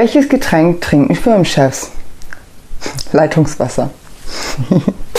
Welches Getränk trinken Firmenchefs? Leitungswasser.